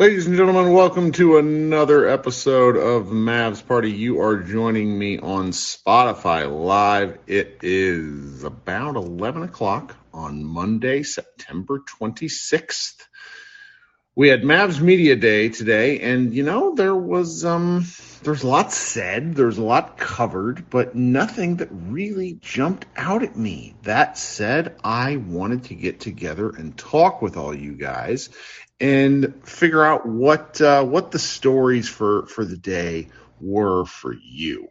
Ladies and gentlemen, welcome to another episode of Mavs Party. You are joining me on Spotify Live. It is about 11 o'clock on Monday, September 26th. We had Mavs Media Day today, and you know, there was um there's a lot said, there's a lot covered, but nothing that really jumped out at me. That said, I wanted to get together and talk with all you guys and figure out what uh, what the stories for for the day were for you.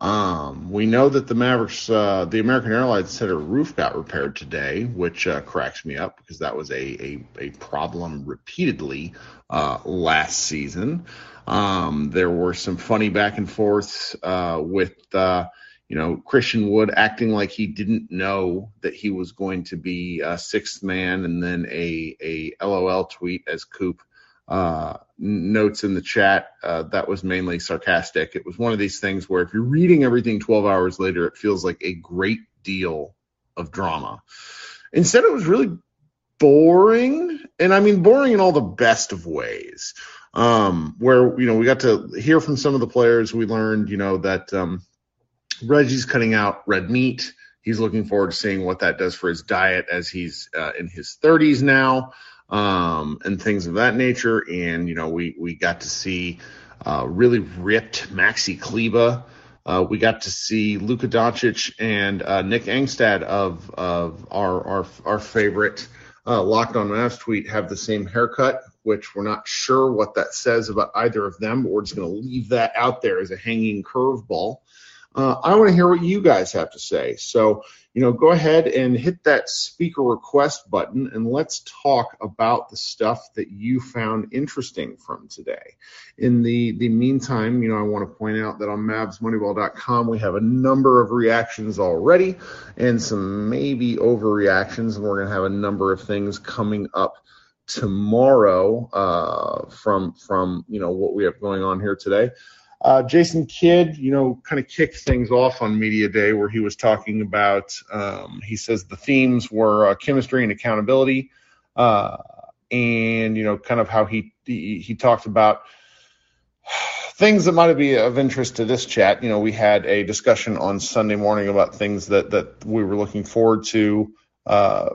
Um, we know that the Mavericks, uh, the American Airlines Center roof got repaired today, which uh, cracks me up because that was a a, a problem repeatedly uh, last season. Um, there were some funny back and forths uh, with uh, you know, Christian Wood acting like he didn't know that he was going to be a sixth man, and then a a LOL tweet as Coop uh, notes in the chat uh, that was mainly sarcastic. It was one of these things where if you're reading everything 12 hours later, it feels like a great deal of drama. Instead, it was really boring, and I mean boring in all the best of ways. Um, where you know we got to hear from some of the players, we learned you know that. Um, Reggie's cutting out red meat. He's looking forward to seeing what that does for his diet as he's uh, in his 30s now, um, and things of that nature. And you know, we we got to see uh, really ripped Maxi Kleber. Uh, we got to see Luka Doncic and uh, Nick Angstadt of of our our, our favorite uh, Locked On Mavs tweet have the same haircut, which we're not sure what that says about either of them, but we're just going to leave that out there as a hanging curveball uh, I want to hear what you guys have to say. So, you know, go ahead and hit that speaker request button and let's talk about the stuff that you found interesting from today. In the, the meantime, you know, I want to point out that on MavsMoneyball.com we have a number of reactions already and some maybe overreactions, and we're going to have a number of things coming up tomorrow uh, from from you know what we have going on here today. Uh, Jason Kidd, you know, kind of kicked things off on Media Day where he was talking about, um, he says the themes were uh, chemistry and accountability, uh, and, you know, kind of how he, he, he talked about things that might be of interest to this chat. You know, we had a discussion on Sunday morning about things that, that we were looking forward to uh,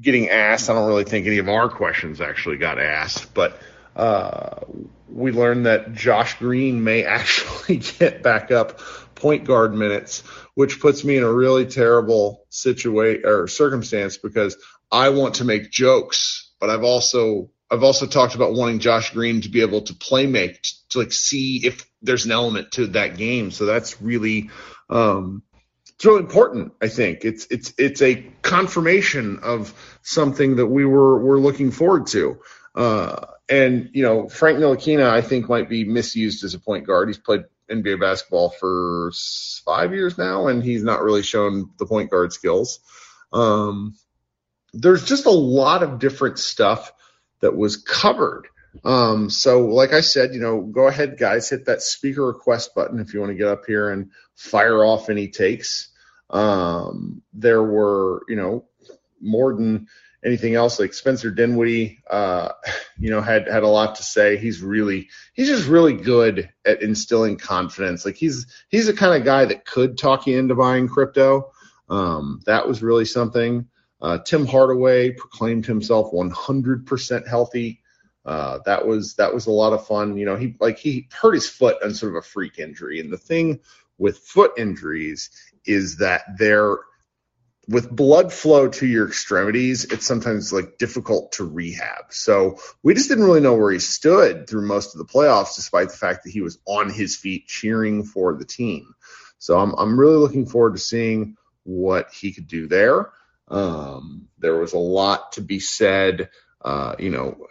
getting asked. I don't really think any of our questions actually got asked, but uh, we learned that Josh Green may actually get back up point guard minutes, which puts me in a really terrible situation or circumstance because I want to make jokes, but I've also I've also talked about wanting Josh Green to be able to play make to, to like see if there's an element to that game. So that's really um, it's really important. I think it's it's it's a confirmation of something that we were were looking forward to. Uh, and you know, Frank Ntilikina, I think, might be misused as a point guard. He's played NBA basketball for five years now, and he's not really shown the point guard skills. Um, there's just a lot of different stuff that was covered. Um, so, like I said, you know, go ahead, guys, hit that speaker request button if you want to get up here and fire off any takes. Um, there were, you know, more than anything else. Like Spencer Dinwiddie, uh, you know, had had a lot to say. He's really he's just really good at instilling confidence. Like he's he's the kind of guy that could talk you into buying crypto. Um, that was really something. Uh, Tim Hardaway proclaimed himself 100% healthy. Uh, that was that was a lot of fun. You know, he like he hurt his foot on sort of a freak injury, and the thing with foot injuries is that they're with blood flow to your extremities, it's sometimes like difficult to rehab. So we just didn't really know where he stood through most of the playoffs, despite the fact that he was on his feet cheering for the team. So I'm I'm really looking forward to seeing what he could do there. Um, there was a lot to be said. Uh, you know,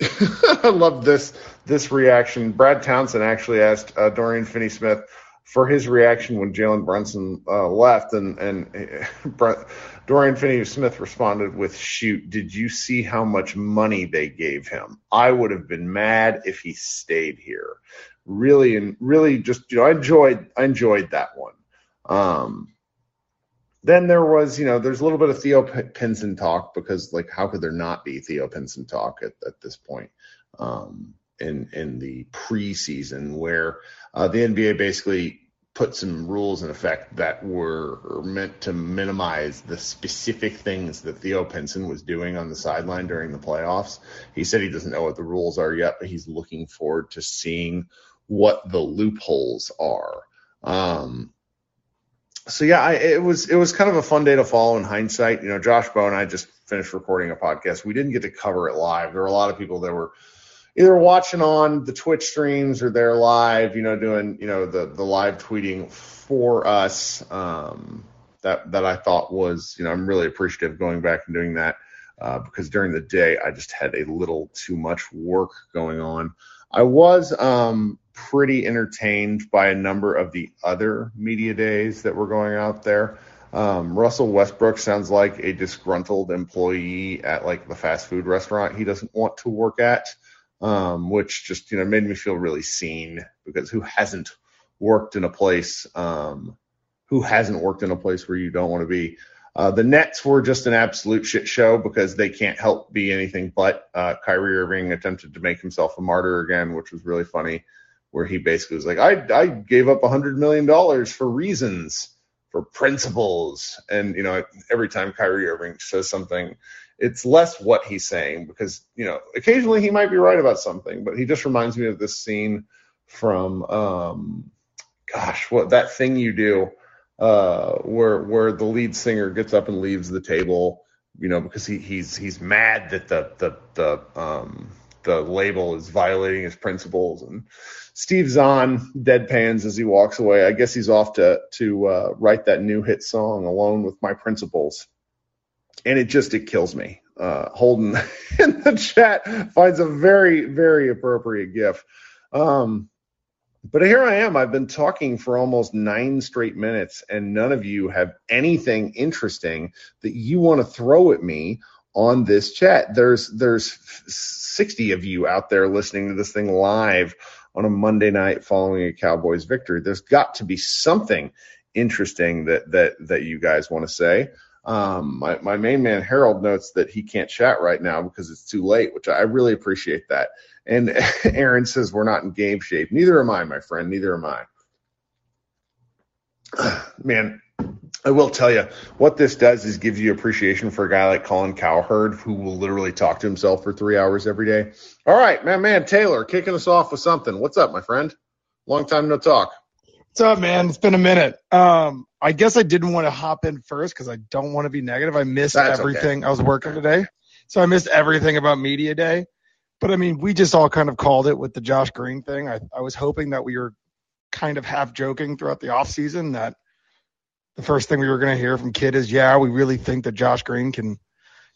I love this this reaction. Brad Townsend actually asked uh, Dorian Finney-Smith for his reaction when Jalen Brunson uh, left, and and Dorian Finney-Smith responded with, "Shoot, did you see how much money they gave him? I would have been mad if he stayed here." Really, and really, just you know, I enjoyed I enjoyed that one. Um, then there was, you know, there's a little bit of Theo Pinson talk because, like, how could there not be Theo Pinson talk at, at this point um, in in the preseason, where uh, the NBA basically put some rules in effect that were meant to minimize the specific things that Theo Pinson was doing on the sideline during the playoffs. He said he doesn't know what the rules are yet, but he's looking forward to seeing what the loopholes are. Um, so yeah, I, it was it was kind of a fun day to follow in hindsight. You know, Josh Bowe and I just finished recording a podcast. We didn't get to cover it live. There were a lot of people that were either watching on the Twitch streams or they're live, you know, doing, you know, the, the live tweeting for us. Um, that, that I thought was, you know, I'm really appreciative going back and doing that. Uh, because during the day I just had a little too much work going on. I was um, pretty entertained by a number of the other media days that were going out there. Um, Russell Westbrook sounds like a disgruntled employee at like the fast food restaurant he doesn't want to work at um, which just you know made me feel really seen because who hasn't worked in a place um, who hasn't worked in a place where you don't want to be. Uh, the Nets were just an absolute shit show because they can't help be anything but. Uh, Kyrie Irving attempted to make himself a martyr again, which was really funny, where he basically was like, "I I gave up hundred million dollars for reasons, for principles," and you know every time Kyrie Irving says something it's less what he's saying because you know occasionally he might be right about something, but he just reminds me of this scene from um, gosh, what that thing you do uh, where where the lead singer gets up and leaves the table, you know, because he he's he's mad that the the the um the label is violating his principles and Steve Zahn deadpans as he walks away. I guess he's off to to uh, write that new hit song alone with my principles and it just it kills me. Uh, Holden in the chat finds a very very appropriate gif. Um, but here I am. I've been talking for almost nine straight minutes, and none of you have anything interesting that you want to throw at me on this chat. There's there's 60 of you out there listening to this thing live on a Monday night following a Cowboys victory. There's got to be something interesting that that that you guys want to say. Um, my, my main man Harold notes that he can't chat right now because it's too late, which I really appreciate that. And Aaron says we're not in game shape. Neither am I, my friend. Neither am I. Man, I will tell you what this does is gives you appreciation for a guy like Colin Cowherd who will literally talk to himself for three hours every day. All right, man, man, Taylor, kicking us off with something. What's up, my friend? Long time no talk. What's up, man? It's been a minute. Um, I guess I didn't want to hop in first because I don't want to be negative. I missed That's everything. Okay. I was working today, so I missed everything about media day. But I mean, we just all kind of called it with the Josh Green thing. I, I was hoping that we were kind of half joking throughout the off season that the first thing we were going to hear from Kidd is, yeah, we really think that Josh Green can,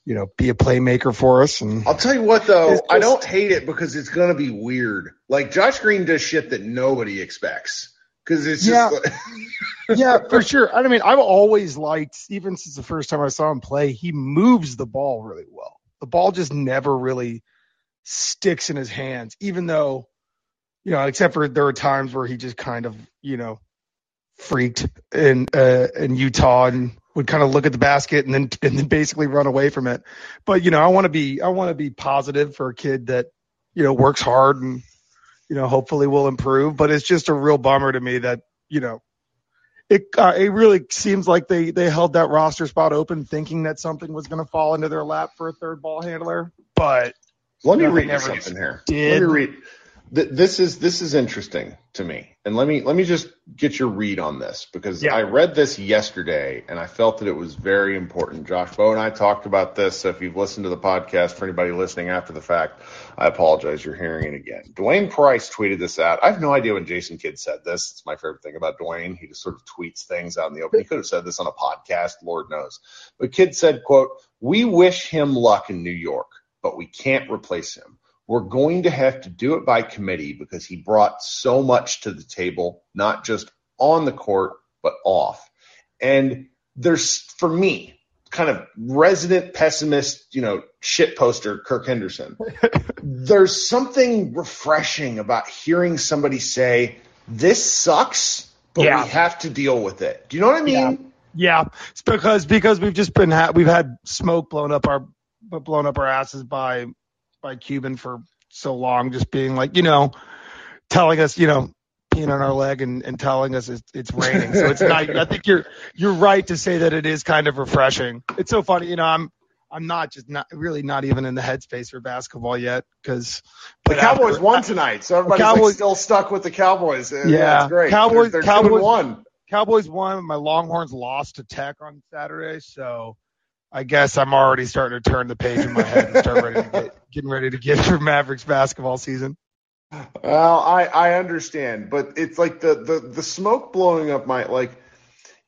you know, be a playmaker for us. And I'll tell you what, though, just, I don't hate it because it's going to be weird. Like Josh Green does shit that nobody expects because it's yeah. just like yeah, for sure. I mean, I've always liked, even since the first time I saw him play, he moves the ball really well. The ball just never really sticks in his hands, even though, you know, except for there were times where he just kind of, you know, freaked in uh, in Utah and would kind of look at the basket and then and then basically run away from it. But you know, I want to be I want to be positive for a kid that you know works hard and you know hopefully will improve. But it's just a real bummer to me that you know it uh, it really seems like they they held that roster spot open, thinking that something was going to fall into their lap for a third ball handler. But let me read something here. Did. Let me read th- this is this is interesting to me, and let me let me just get your read on this because yeah. I read this yesterday and I felt that it was very important. Josh Bowe and I talked about this. So if you've listened to the podcast, for anybody listening after the fact, I apologize. You're hearing it again. Dwain Price tweeted this out. I have no idea when Jason Kidd said this. It's my favorite thing about Dwain. He just sort of tweets things out in the open. He could have said this on a podcast, Lord knows. But Kidd said, "quote We wish him luck in New York." But we can't replace him we're going to have to do it by committee because he brought so much to the table, not just on the court, but off. And there's, for me, kind of resident pessimist, you know, shit poster, Kirk Henderson. there's something refreshing about hearing somebody say, this sucks, but yeah. we have to deal with it. Do you know what I mean? Yeah, yeah. it's because because we've just been ha- we've had smoke blown up our blown up our asses by by Cuban for so long, just being like you know, telling us you know peeing on our leg and, and telling us it's, it's raining. So it's not. I think you're you're right to say that it is kind of refreshing. It's so funny, you know. I'm I'm not just not really not even in the headspace for basketball yet because the Cowboys after, won tonight, so everybody's Cowboys, like still stuck with the Cowboys. Yeah, great. Cowboys, they're, they're Cowboys won. Cowboys won. My Longhorns lost to Tech on Saturday, so I guess I'm already starting to turn the page in my head and start ready to get, getting ready to get for Mavericks basketball season. Well, I I understand, but it's like the the the smoke blowing up my like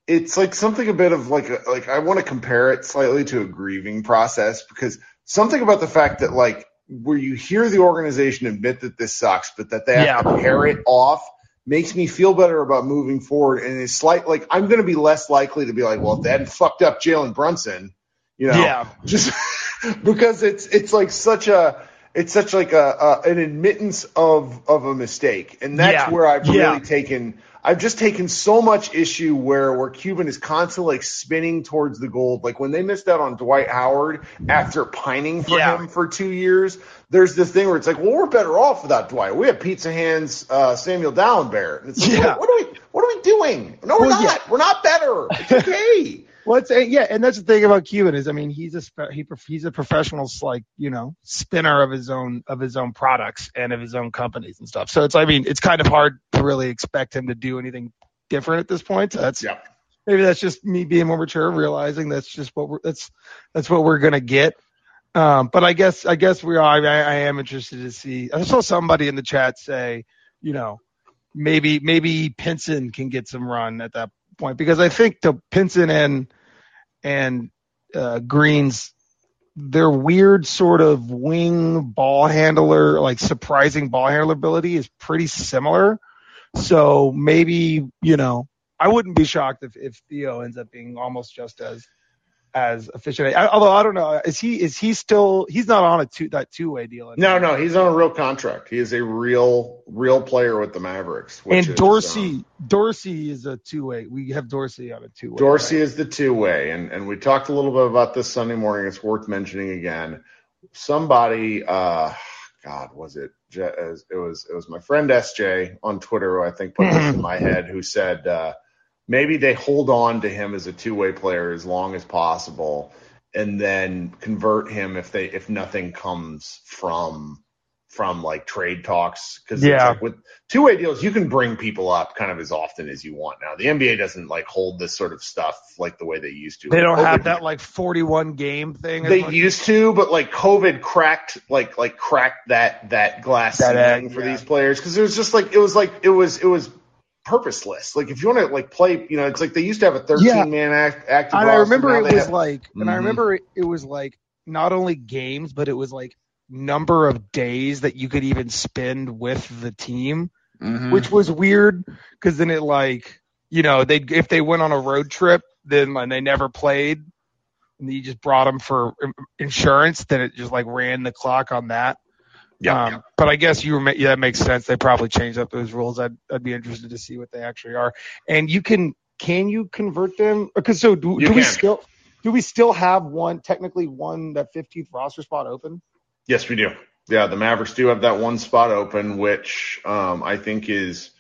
it's like something a bit of like a, like I want to compare it slightly to a grieving process because something about the fact that like where you hear the organization admit that this sucks, but that they have yeah. to pair it off makes me feel better about moving forward. And it's slight like I'm going to be less likely to be like, well, if they hadn't fucked up Jalen Brunson, you know, yeah. just because it's it's like such a it's such like a, a an admittance of of a mistake, and that's yeah. where I've yeah. really taken I've just taken so much issue where where Cuban is constantly like spinning towards the gold. Like when they missed out on Dwight Howard after pining for yeah. him for two years, there's this thing where it's like, well, we're better off without Dwight. We have pizza hands, uh, Samuel Dalembert. And it's like, yeah. what, what, are we what are we doing? No, we're well, not. Yeah. We're not better. It's okay. Well, it's yeah, and that's the thing about Cuban is, I mean, he's a he he's a professional, like you know, spinner of his own of his own products and of his own companies and stuff. So it's, I mean, it's kind of hard to really expect him to do anything different at this point. So that's yeah. maybe that's just me being more mature, realizing that's just what we're that's that's what we're gonna get. Um, but I guess I guess we are. I, I am interested to see. I saw somebody in the chat say, you know, maybe maybe Pinson can get some run at that point because I think the Pinson and and uh, Greens, their weird sort of wing ball handler, like surprising ball handler ability is pretty similar. So maybe you know I wouldn't be shocked if if Theo ends up being almost just as as efficient. Although I don't know, is he is he still he's not on a two that two way deal? Anymore. No, no, he's on a real contract. He is a real real player with the Mavericks. and Dorsey is, um, Dorsey is a two way. We have Dorsey on a two way. Dorsey right? is the two way, and and we talked a little bit about this Sunday morning. It's worth mentioning again. Somebody, uh, God, was it? It was it was my friend SJ on Twitter who I think put this in my head, who said. Uh, maybe they hold on to him as a two way player as long as possible and then convert him if they if nothing comes from from like trade talks. Because yeah. Like with two way deals you can bring people up kind of as often as you want. Now the nba doesn't like hold this sort of stuff like the way they used to. They don't COVID, have that like 41 game thing they used to but like covid cracked like like cracked that that glass that ceiling for yeah. these players. Because it was just like it was like it was it was purposeless. Like if you want to like play, you know, it's like they used to have a 13 yeah. man act, active. And I remember it was have, like, mm-hmm. and I mm-hmm. remember it, it was like not only games, but it was like number of days that you could even spend with the team, mm-hmm. which was weird because then it like, you know, they if they went on a road trip, then and they never played, and you just brought them for insurance, then it just like ran the clock on that. Yeah, um, but I guess you were, yeah, that makes sense. They probably changed up those rules. I'd I'd be interested to see what they actually are. And you can can you convert them? Because so do, do we still do we still have one technically one that 15th roster spot open? Yes, we do. Yeah, the Mavericks do have that one spot open, which um, I think is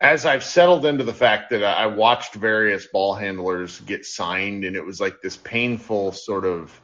as I've settled into the fact that I watched various ball handlers get signed, and it was like this painful sort of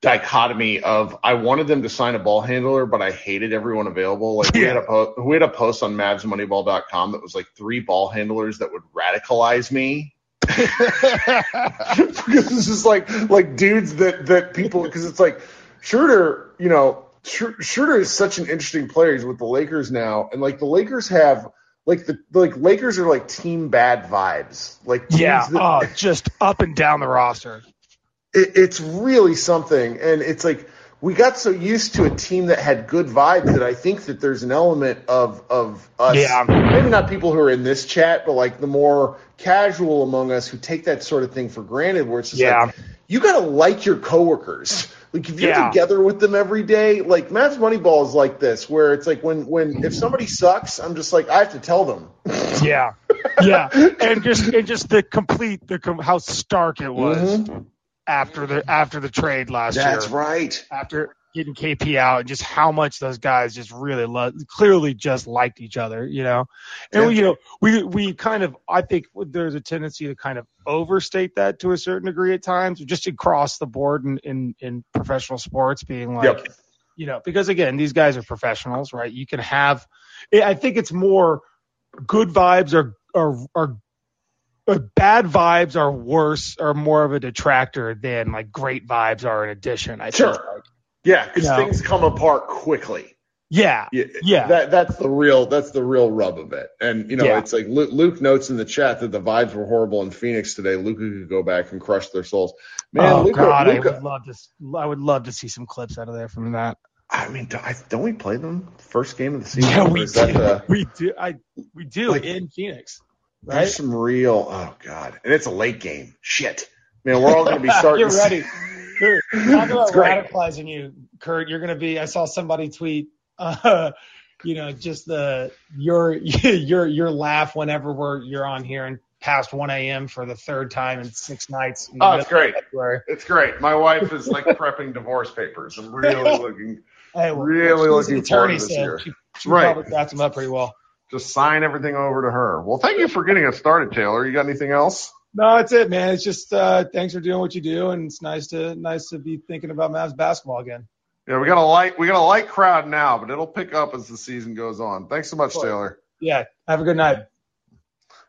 dichotomy of I wanted them to sign a ball handler, but I hated everyone available. Like we had a po- we had a post on MavsMoneyball.com that was like three ball handlers that would radicalize me. because it's just like like dudes that that people because it's like Schroeder, you know, Schroeder is such an interesting player. He's with the Lakers now, and like the Lakers have like the like Lakers are like team bad vibes. Like yeah, that, oh, just up and down the roster it, it's really something. And it's like we got so used to a team that had good vibes that I think that there's an element of of us, yeah. maybe not people who are in this chat, but like the more casual among us who take that sort of thing for granted, where it's just yeah. like you got to like your coworkers Like if you're Yeah. together with them every day, like Mavs Moneyball is like this, where it's like when when if somebody sucks, I'm just like I have to tell them. Yeah, yeah, and just and just the complete the com- how stark it was Mhm. After the after the trade last That's year. That's right. After getting KP out, and just how much those guys just really love, clearly just liked each other, you know. And we, you know, we we kind of I think there's a tendency to kind of overstate that to a certain degree at times, just across the board in in, in professional sports, being like. Yep. you know, because again, these guys are professionals, right? You can have, I think it's more good vibes are are are. Bad vibes are worse, or more of a detractor than like great vibes are an addition. I Sure. think. Yeah, because No. things come apart quickly. Yeah, Yeah, Yeah. That that's the real that's the real rub of it. And you know, Yeah. it's like Luke, Luke notes in the chat that the vibes were horrible in Phoenix today. Luka could go back and crush their souls. Man, oh Luka, God, I would love to. I would love to see some clips out of there from that. I mean, don't, we play them first game of the season? Yeah, we do. the- we do. I we do Like- in Phoenix, There's some real. Oh God, and it's a late game. Shit, man, we're all going to be starting. You're to- ready. Dude, Talk about radicalizing you, Kirk. You're gonna be. I saw somebody tweet. Uh, you know, just the your your your laugh whenever we're you're on here and past 1 a.m. for the third time in six nights. in Oh, it's great. It's great. My wife is like prepping divorce papers. I'm really looking, Hey, well, really looking forward to this so year. She, she Right. probably got them up pretty well. Just sign everything over to her. Well, thank you for getting us started, Taylor. You got anything else? No, that's it, man. It's just uh, thanks for doing what you do, and it's nice to nice to be thinking about Mavs basketball again. Yeah, we got a light we got a light crowd now, but it'll pick up as the season goes on. Thanks so much, Cool. Taylor. Yeah, have a good night.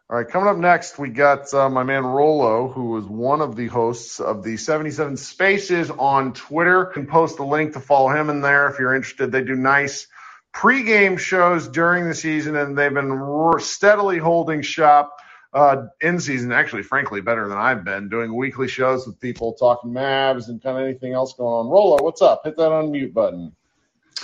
All right, coming up next, we got uh, my man Rolo, who is one of the hosts of the 77 Spaces on Twitter. You can post the link to follow him in there if you're interested. They do nice pregame shows during the season, and they've been steadily holding shop uh, in season. Actually, frankly, better than I've been doing weekly shows with people talking Mavs and kind of anything else going on. Rolo, what's up? Hit that unmute button.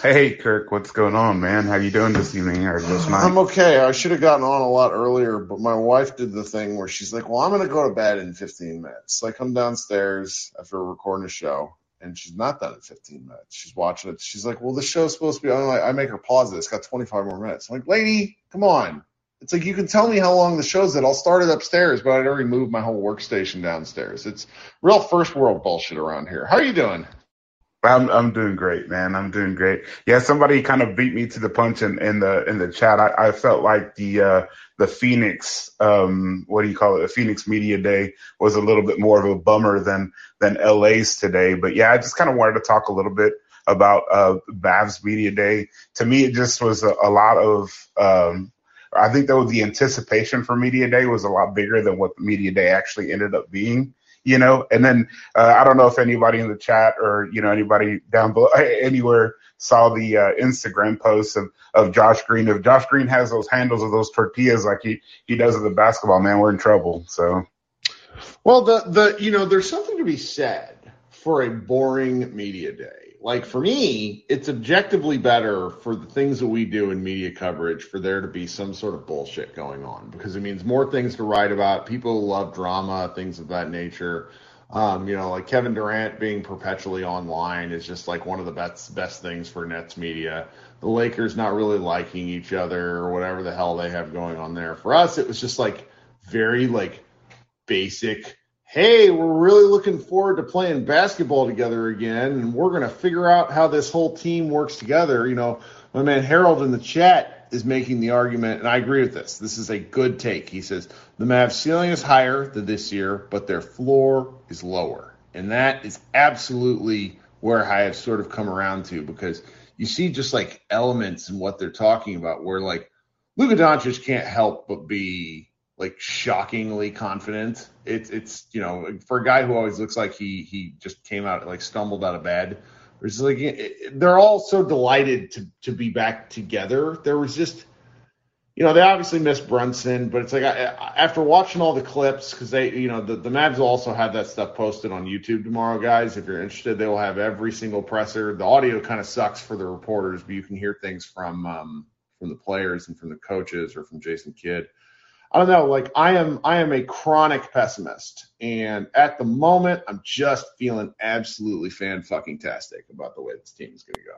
Hey Kirk, what's going on, man? How you doing this evening or this night? I'm okay. I should have gotten on a lot earlier, but my wife did the thing where she's like, "Well, I'm going to go to bed in 15 minutes." So I come downstairs after recording a show, and she's not done in 15 minutes. She's watching it. She's like, "Well, the show's supposed to be." I'm like, I make her pause it. It's got 25 more minutes. I'm like, "Lady, come on." It's like you can tell me how long the show's at. I'll start it upstairs, but I'd already moved my whole workstation downstairs. It's real first world bullshit around here. How are you doing? I'm I'm doing great, man. I'm doing great. Yeah, somebody kind of beat me to the punch in, in the in the chat. I, I felt like the uh, the Phoenix um what do you call it? The Phoenix Media Day was a little bit more of a bummer than than LA's today. But yeah, I just kind of wanted to talk a little bit about uh Mavs Media Day. To me, it just was a, a lot of um I think though the anticipation for Media Day was a lot bigger than what Media Day actually ended up being. You know, and then uh, I don't know if anybody in the chat or you know anybody down below anywhere saw the uh, Instagram posts of, of Josh Green. If Josh Green has those handles of those tortillas like he he does with the basketball, man, we're in trouble. So Well, the the you know, there's something to be said for a boring media day. Like for me, it's objectively better for the things that we do in media coverage for there to be some sort of bullshit going on because it means more things to write about. People love drama, things of that nature. Um, you know, like Kevin Durant being perpetually online is just like one of the best best things for Nets media. The Lakers not really liking each other or whatever the hell they have going on there. For us, it was just like very like basic hey we're really looking forward to playing basketball together again and we're going to figure out how this whole team works together. You know my man harold in the chat is making the argument and i agree with this. This is a good take. He says the mavs ceiling is higher than this year but their floor is lower. And that is absolutely where i have sort of come around to because you see just like elements in what they're talking about where like Luka Doncic can't help but be like shockingly confident. It's it's you know for a guy who always looks like he he just came out like stumbled out of bed. It's like it, they're all so delighted to to be back together. There was just you know they obviously missed Brunson, but it's like I, after watching all the clips because they you know the the Mavs will also have that stuff posted on YouTube tomorrow, guys. If you're interested, they will have every single presser. The audio kind of sucks for the reporters, but you can hear things from um, from the players and from the coaches or from Jason Kidd. I don't know. Like I am, I am a chronic pessimist, and at the moment, I'm just feeling absolutely fan fucking tastic about the way this team is going to go.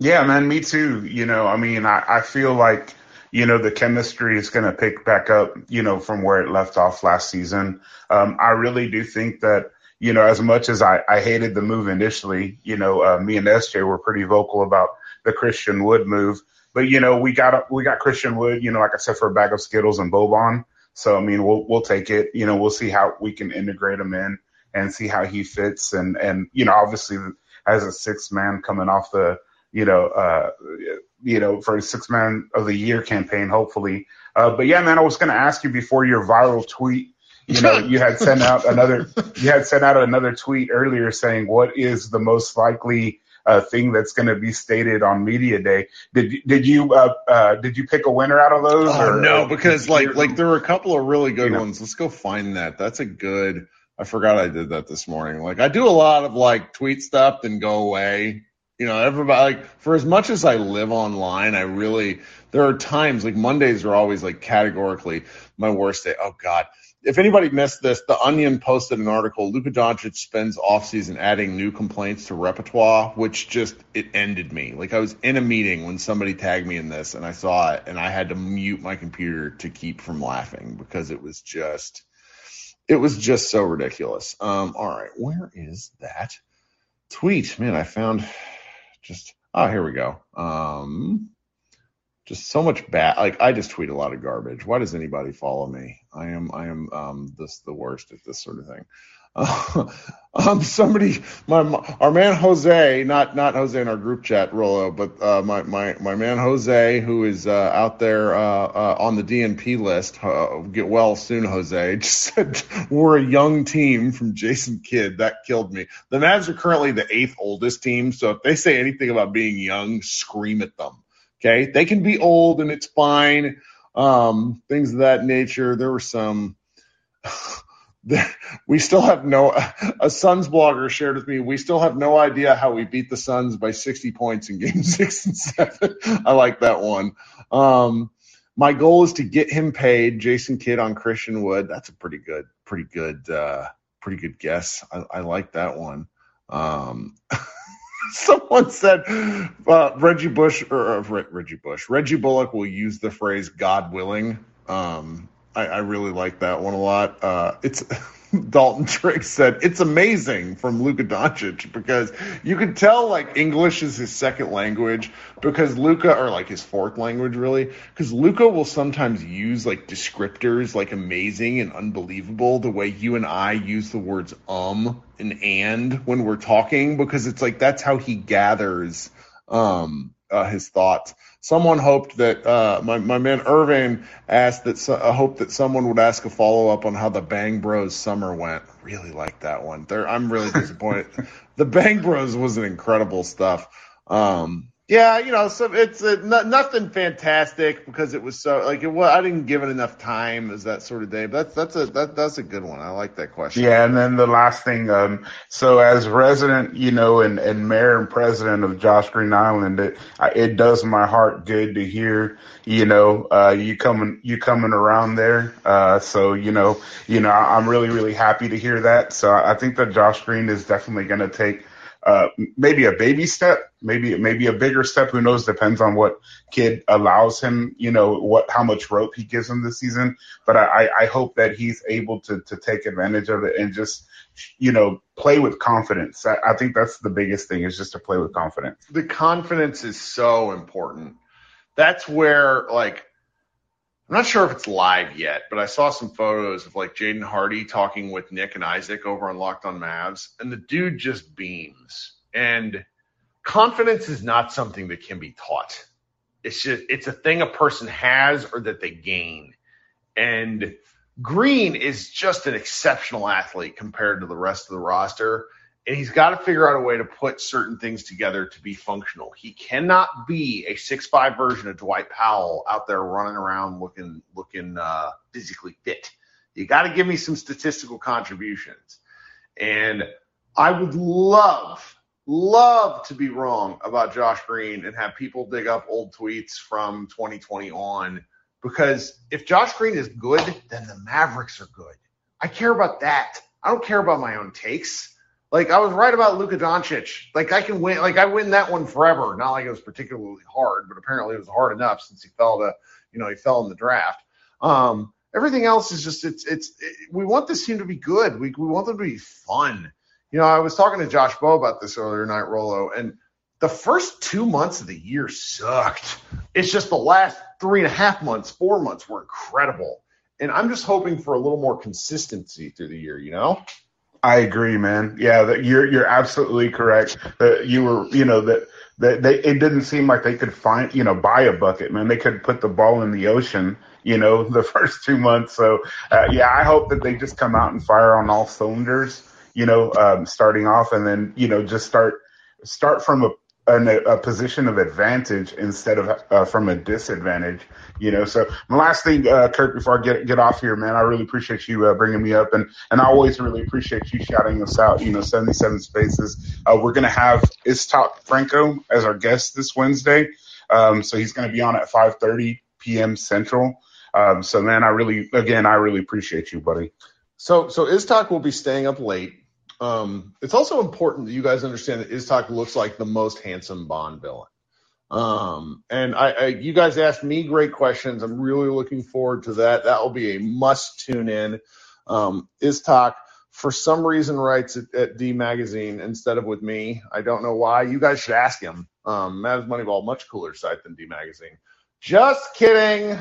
Yeah, man, me too. You know, I mean, I, I feel like you know the chemistry is going to pick back up. You know, from where it left off last season. Um, I really do think that you know, as much as I, I hated the move initially, you know, uh, me and SJ were pretty vocal about the Christian Wood move. But you know, we got we got Christian Wood, you know, like I said, for a bag of Skittles and Boban. So I mean, we'll we'll take it. You know, we'll see how we can integrate him in and see how he fits. And and you know, obviously as a six man coming off the you know uh you know for a six man of the year campaign, hopefully. Uh, but yeah, man, I was going to ask you before your viral tweet. You know, you had sent out another you had sent out another tweet earlier saying what is the most likely uh, thing that's going to be stated on media day. Did did you uh, uh, did you pick a winner out of those? Oh or, no, because like like there were a couple of really good ones. Let's go find that. That's a good. I forgot I did that this morning. Like I do a lot of like tweet stuff and go away. You know, everybody like for as much as I live online, I really there are times like Mondays are always like categorically my worst day. Oh God if anybody missed this, the Onion posted an article. Luka Doncic spends offseason adding new complaints to repertoire, which just it ended me. Like I was in a meeting when somebody tagged me in this, and I saw it, and I had to mute my computer to keep from laughing because it was just, it was just so ridiculous. Um, all right, where is that tweet? Man, I found just. Oh, here we go. Um, just so much bad. Like I just tweet a lot of garbage. Why does anybody follow me? I am I am um this the worst at this sort of thing. Uh, um, somebody, my our man Jose, not not Jose in our group chat, Rolo, but uh, my my my man Jose, who is uh, out there uh, uh, on the DNP list. Uh, get well soon, Jose. Just said we're a young team from Jason Kidd. That killed me. The Mavs are currently the eighth oldest team, so if they say anything about being young, scream at them. Okay, they can be old and it's fine. Um, things of that nature. There were some. we still have no. A Suns blogger shared with me. We still have no idea how we beat the Suns by 60 points in Game Six and Seven. I like that one. Um, my goal is to get him paid. Jason Kidd on Christian Wood. That's a pretty good, pretty good, uh, pretty good guess. I, I like that one. Um, Someone said uh, Reggie Bush or uh, Reggie Bush, Reggie Bullock will use the phrase "God willing." Um, I, I, really like that one a lot. Uh, it's Dalton Triggs said it's amazing from Luka Doncic because you can tell like English is his second language because Luka or like his fourth language really because Luka will sometimes use like descriptors like amazing and unbelievable the way you and I use the words um and and when we're talking because it's like that's how he gathers um uh, his thoughts. Someone hoped that uh, my my man Irving asked that so, uh, hoped that someone would ask a follow up on how the Bang Bros summer went. Really like that one. There, I'm really disappointed. the Bang Bros was an incredible stuff. Um, yeah, you know, so it's uh, nothing fantastic because it was so like it was. I didn't give it enough time as that sort of day. But that's that's a that, that's a good one. I like that question. Yeah, and then the last thing. Um, so as resident, you know, and, and mayor and president of Josh Green Island, it it does my heart good to hear. You know, uh, you coming you coming around there. Uh, so you know, you know, I'm really really happy to hear that. So I think that Josh Green is definitely going to take uh, maybe a baby step, maybe maybe a bigger step. Who knows? Depends on what Kidd allows him. You know what how much rope he gives him this season. But I, I hope that he's able to to take advantage of it and just you know play with confidence. I, I think that's the biggest thing is just to play with confidence. The confidence is so important. That's where like I'm not sure if it's live yet, but I saw some photos of like Jaden Hardy talking with Nick and Isaac over on Locked on Mavs, and the dude just beams. And confidence is not something that can be taught. It's just it's a thing a person has or that they gain. And Green is just an exceptional athlete compared to the rest of the roster and he's got to figure out a way to put certain things together to be functional. He cannot be a six five version of Dwight Powell out there running around looking looking uh, physically fit. You got to give me some statistical contributions, and I would love love to be wrong about Josh Green and have people dig up old tweets from 2020 on because if Josh Green is good, then the Mavericks are good. I care about that. I don't care about my own takes. Like I was right about Luka Doncic. Like I can win. Like I win that one forever. Not like it was particularly hard, but apparently it was hard enough since he fell to, you know, he fell in the draft. Um, everything else is just it's it's it, we want this team to be good. We we want them to be fun. You know, I was talking to Josh Bowe about this earlier night, Rolo, and the first two months of the year sucked. It's just the last three and a half months, four months were incredible. And I'm just hoping for a little more consistency through the year, you know? I agree, man. Yeah, that you're you're absolutely correct. That you were, you know, that that they it didn't seem like they could find, you know, buy a bucket, man. They could put the ball in the ocean, you know, the first two months. So uh, yeah, I hope that they just come out and fire on all cylinders, you know, um, starting off, and then you know just start start from a an, a position of advantage instead of uh, from a disadvantage. You know, so my last thing, uh, Kirk, before I get get off here, man, I really appreciate you uh, bringing me up, and and I always really appreciate you shouting us out. You know, seventy seven spaces. Uh, we're gonna have Iztok Franko as our guest this Wednesday, um, so he's gonna be on at five thirty p.m. Central. Um, so man, I really, again, I really appreciate you, buddy. So so Iztok will be staying up late um, it's also important that you guys understand that Iztok looks like the most handsome Bond villain. Um, and I, I, you guys asked me great questions. I'm really looking forward to that. That will be a must tune in. Um, Iztok, for some reason, writes at, at D Magazine instead of with me. I don't know why. You guys should ask him. Um, Mavs Moneyball, much cooler site than D Magazine. Just kidding.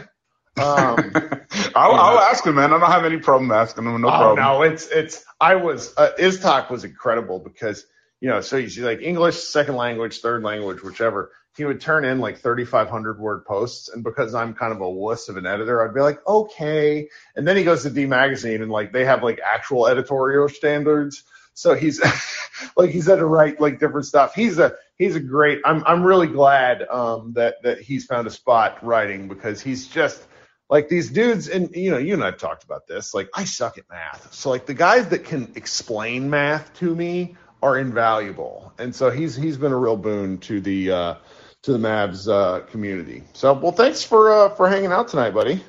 Um, I'll, I'll, ask him, man. I don't have any problem asking him. No oh, problem. No, it's it's. I was uh, Iztok was incredible because you know, so he's like English second language, third language, whichever. He would turn in like 3,500 word posts, and because I'm kind of a wuss of an editor, I'd be like, okay. And then he goes to D Magazine, and like they have like actual editorial standards. So he's like he's had to write like different stuff. He's a he's a great. I'm I'm really glad um, that that he's found a spot writing because he's just like these dudes, and you know, you and I've talked about this. Like, I suck at math, so like the guys that can explain math to me are invaluable, and so he's he's been a real boon to the uh, to the Mavs uh, community. So, well, thanks for uh, for hanging out tonight, buddy.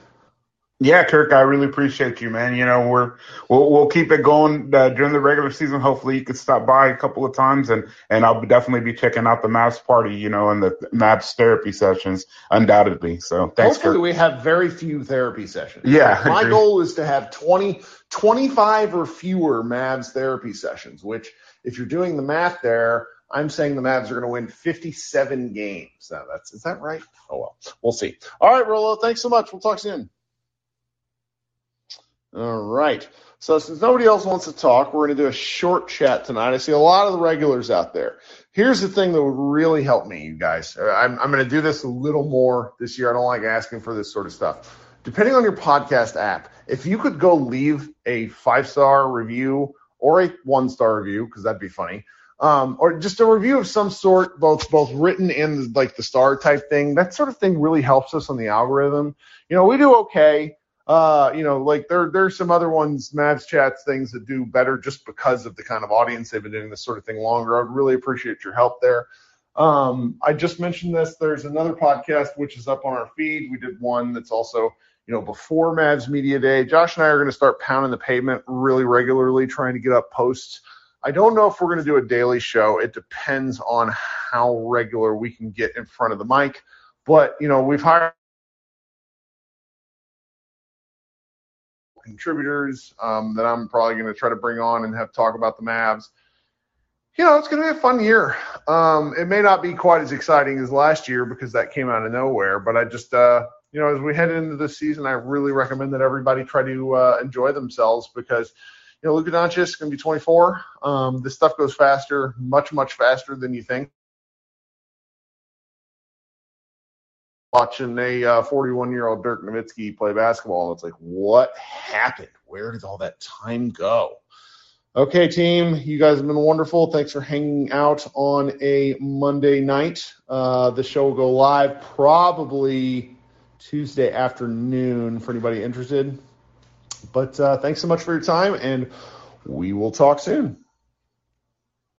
Yeah, Kirk, I really appreciate you, man. You know, we're we'll we'll keep it going uh, during the regular season. Hopefully, you could stop by a couple of times, and and I'll definitely be checking out the Mavs party, you know, and the Mavs therapy sessions, undoubtedly. So thanks. Hopefully, Kirk. we have very few therapy sessions. Yeah, my goal is to have 20, 25 or fewer Mavs therapy sessions. Which, if you're doing the math there, I'm saying the Mavs are going to win 57 games. Now, that's is that right? Oh well, we'll see. All right, Rolo, thanks so much. We'll talk soon. All right. So since nobody else wants to talk, we're going to do a short chat tonight. I see a lot of the regulars out there. Here's the thing that would really help me, you guys. I'm, I'm going to do this a little more this year. I don't like asking for this sort of stuff. Depending on your podcast app, if you could go leave a five star review or a one star review, because that'd be funny, um, or just a review of some sort, both both written and like the star type thing. That sort of thing really helps us on the algorithm. You know, we do okay. Uh, you know, like there there's some other ones, Mavs chats things that do better just because of the kind of audience they've been doing this sort of thing longer. I'd really appreciate your help there. Um, I just mentioned this. There's another podcast which is up on our feed. We did one that's also, you know, before Mavs Media Day. Josh and I are going to start pounding the pavement really regularly, trying to get up posts. I don't know if we're going to do a daily show. It depends on how regular we can get in front of the mic. But you know, we've hired contributors um, that I'm probably going to try to bring on and have talk about the Mavs. You know, it's going to be a fun year. Um, it may not be quite as exciting as last year because that came out of nowhere, but I just, uh, you know, as we head into the season, I really recommend that everybody try to uh, enjoy themselves because, you know, Luka Doncic is going to be 24. Um, this stuff goes faster, much, much faster than you think. Watching a 41 uh, year old Dirk Nowitzki play basketball. It's like, what happened? Where did all that time go? Okay, team, you guys have been wonderful. Thanks for hanging out on a Monday night. Uh, the show will go live probably Tuesday afternoon for anybody interested. But uh, thanks so much for your time, and we will talk soon.